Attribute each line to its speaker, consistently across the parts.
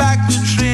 Speaker 1: back to
Speaker 2: train.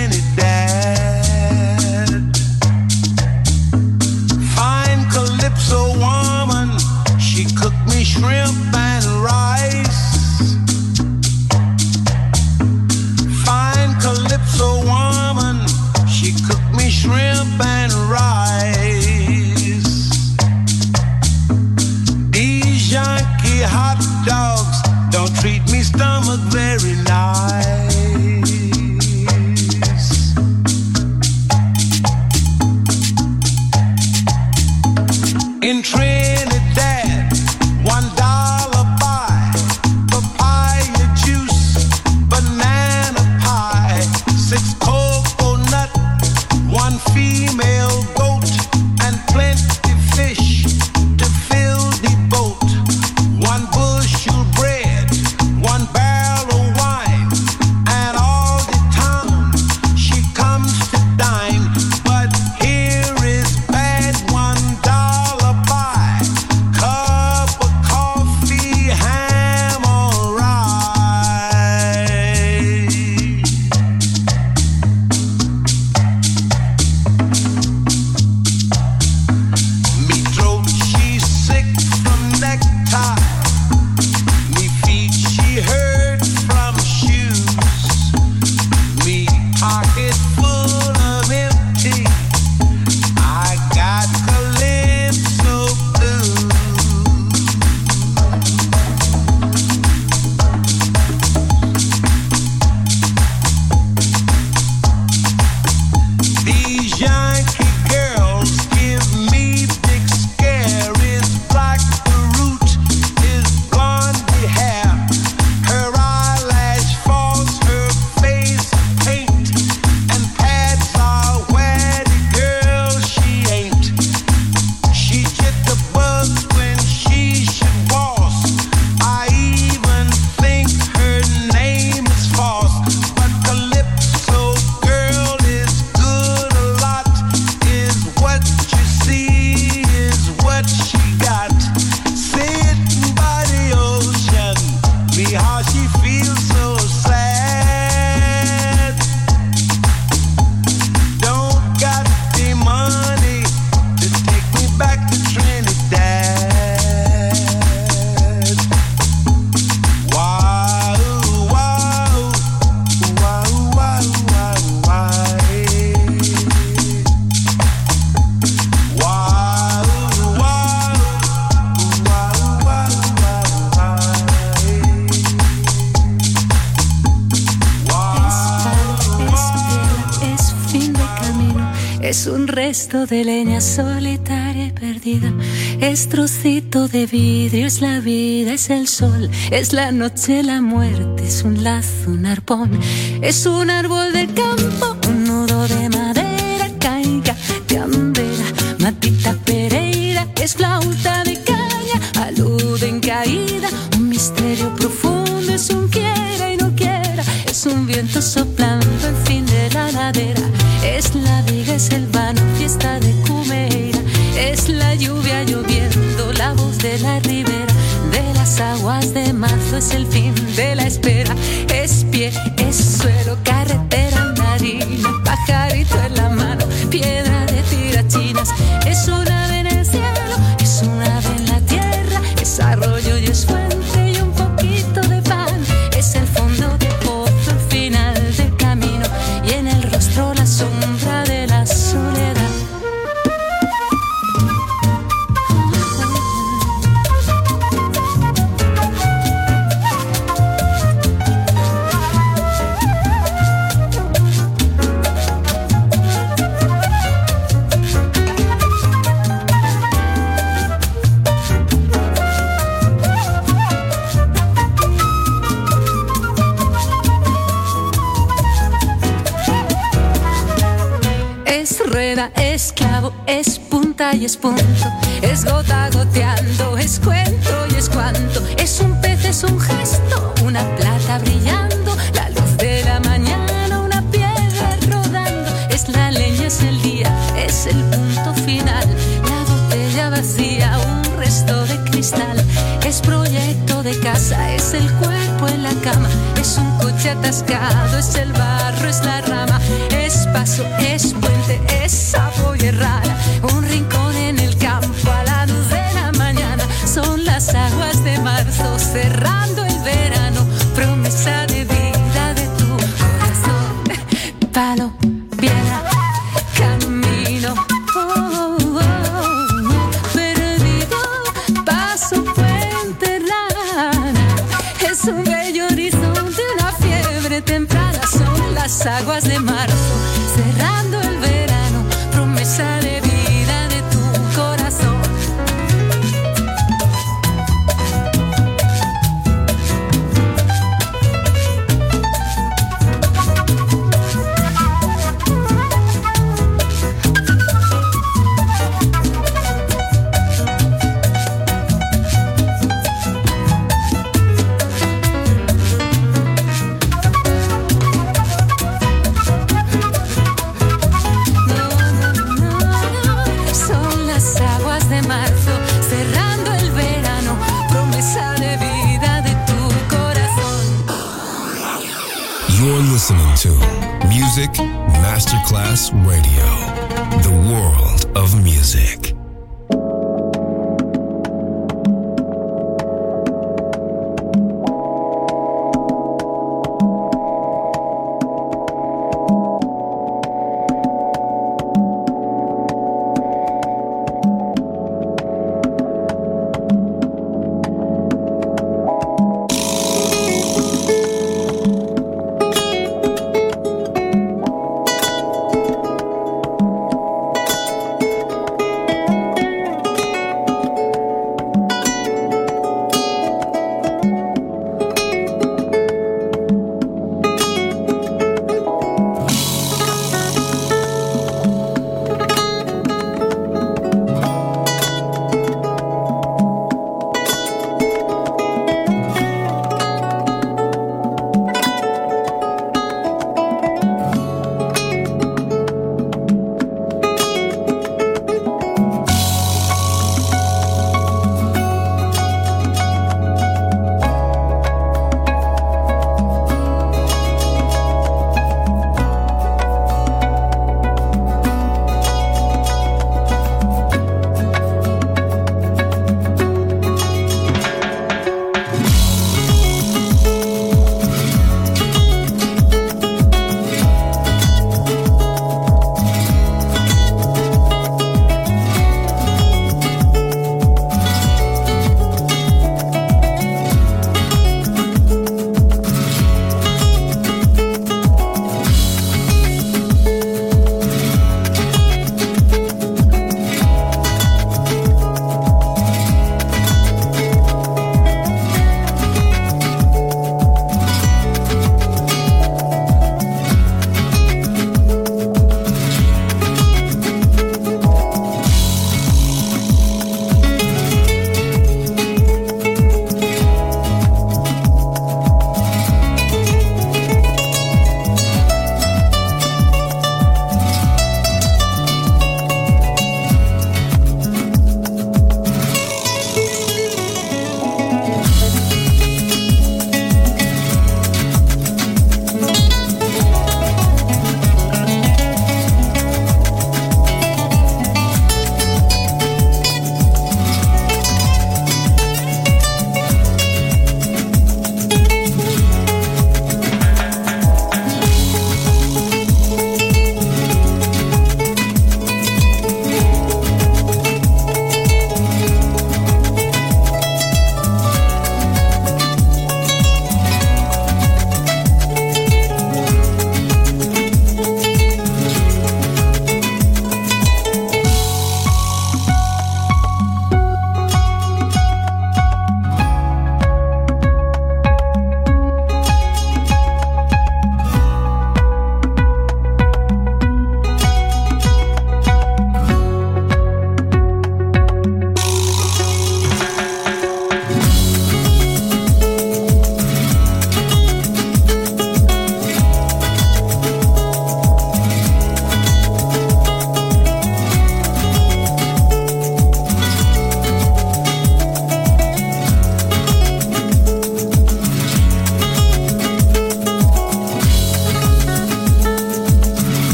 Speaker 2: trocito de leña solitaria y perdida, es trocito de vidrio, es la vida, es el sol, es la noche, la muerte, es un lazo, un arpón, es un árbol del campo, un nudo de mar. espera, es pie, es suelo, carretera.
Speaker 3: calles, punto.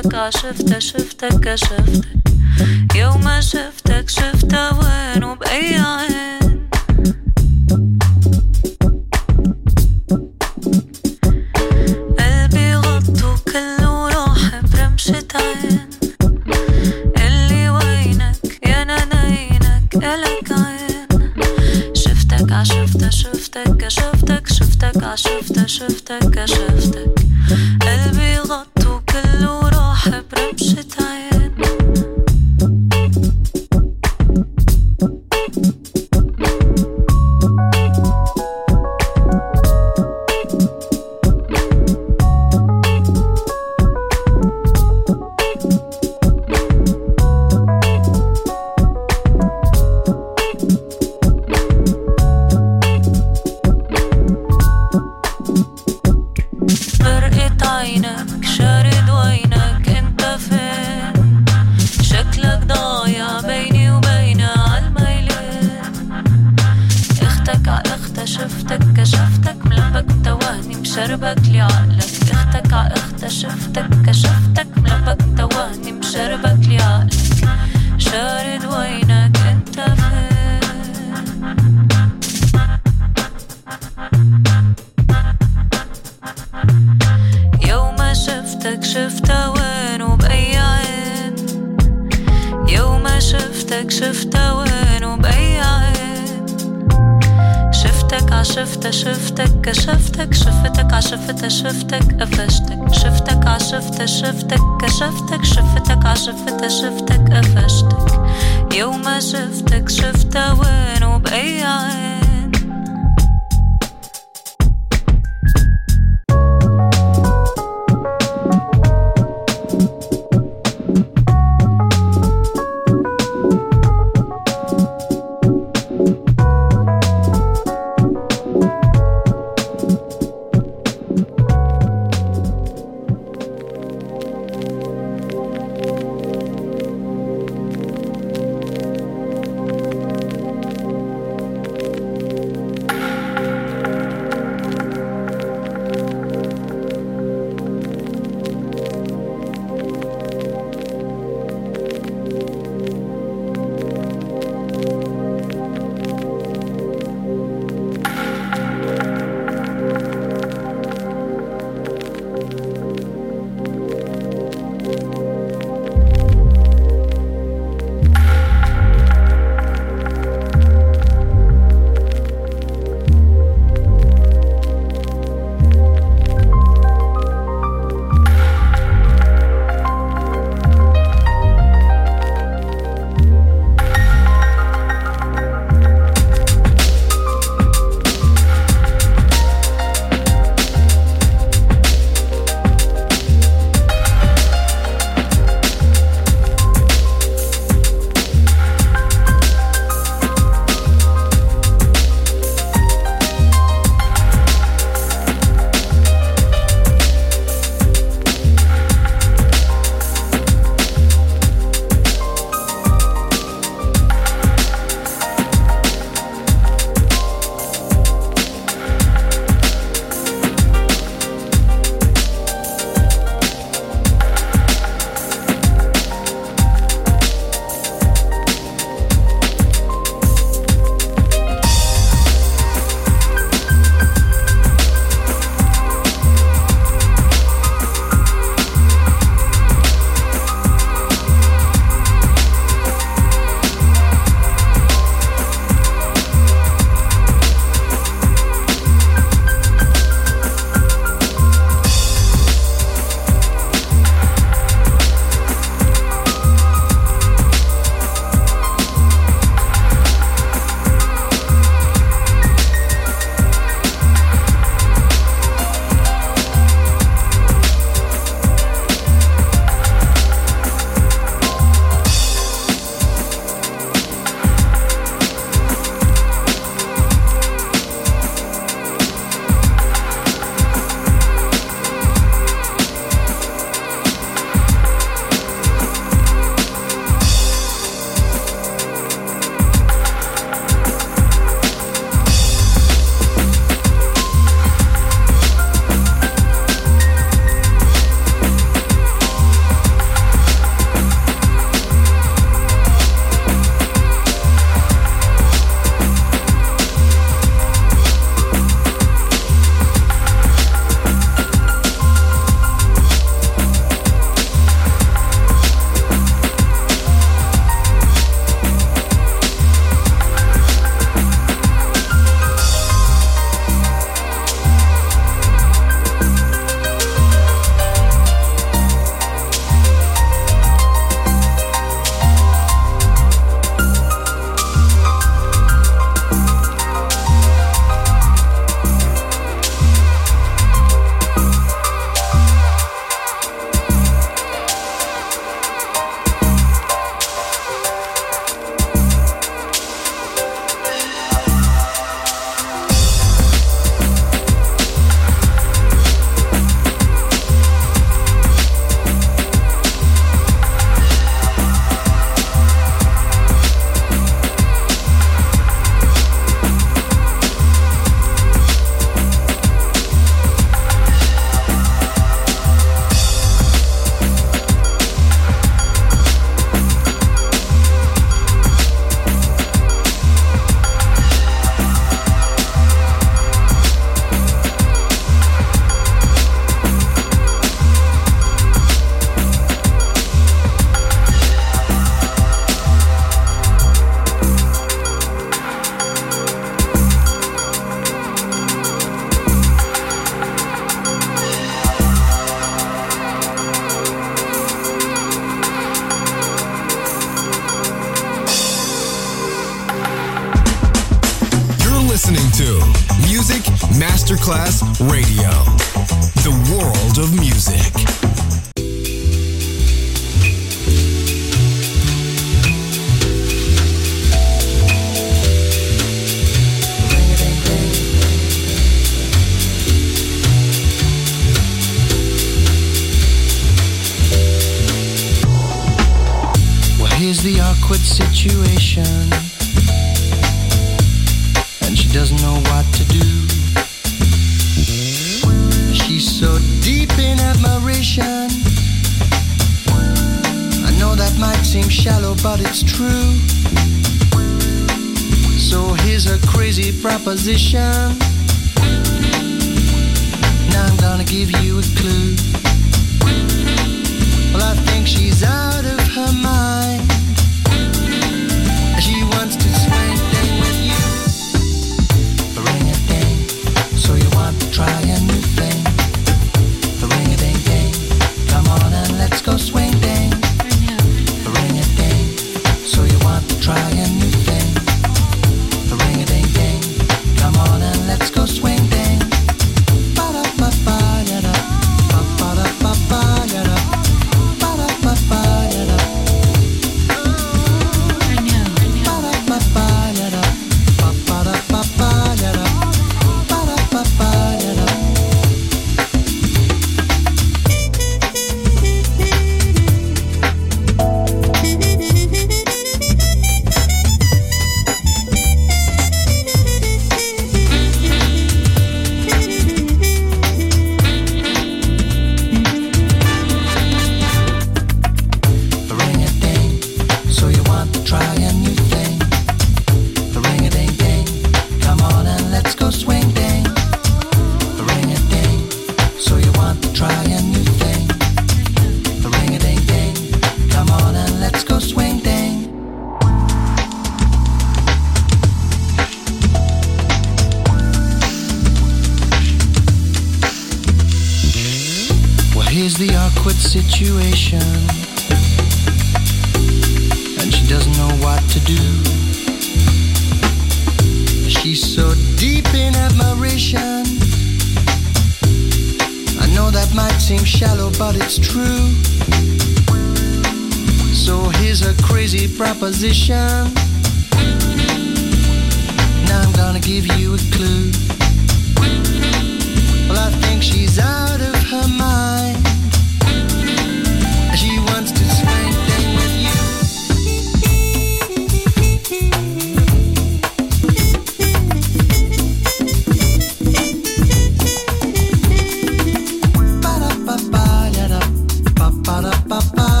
Speaker 4: شفتك عشفت شفتك كشفتك يوم ما شفتك شفت وين وبأي عين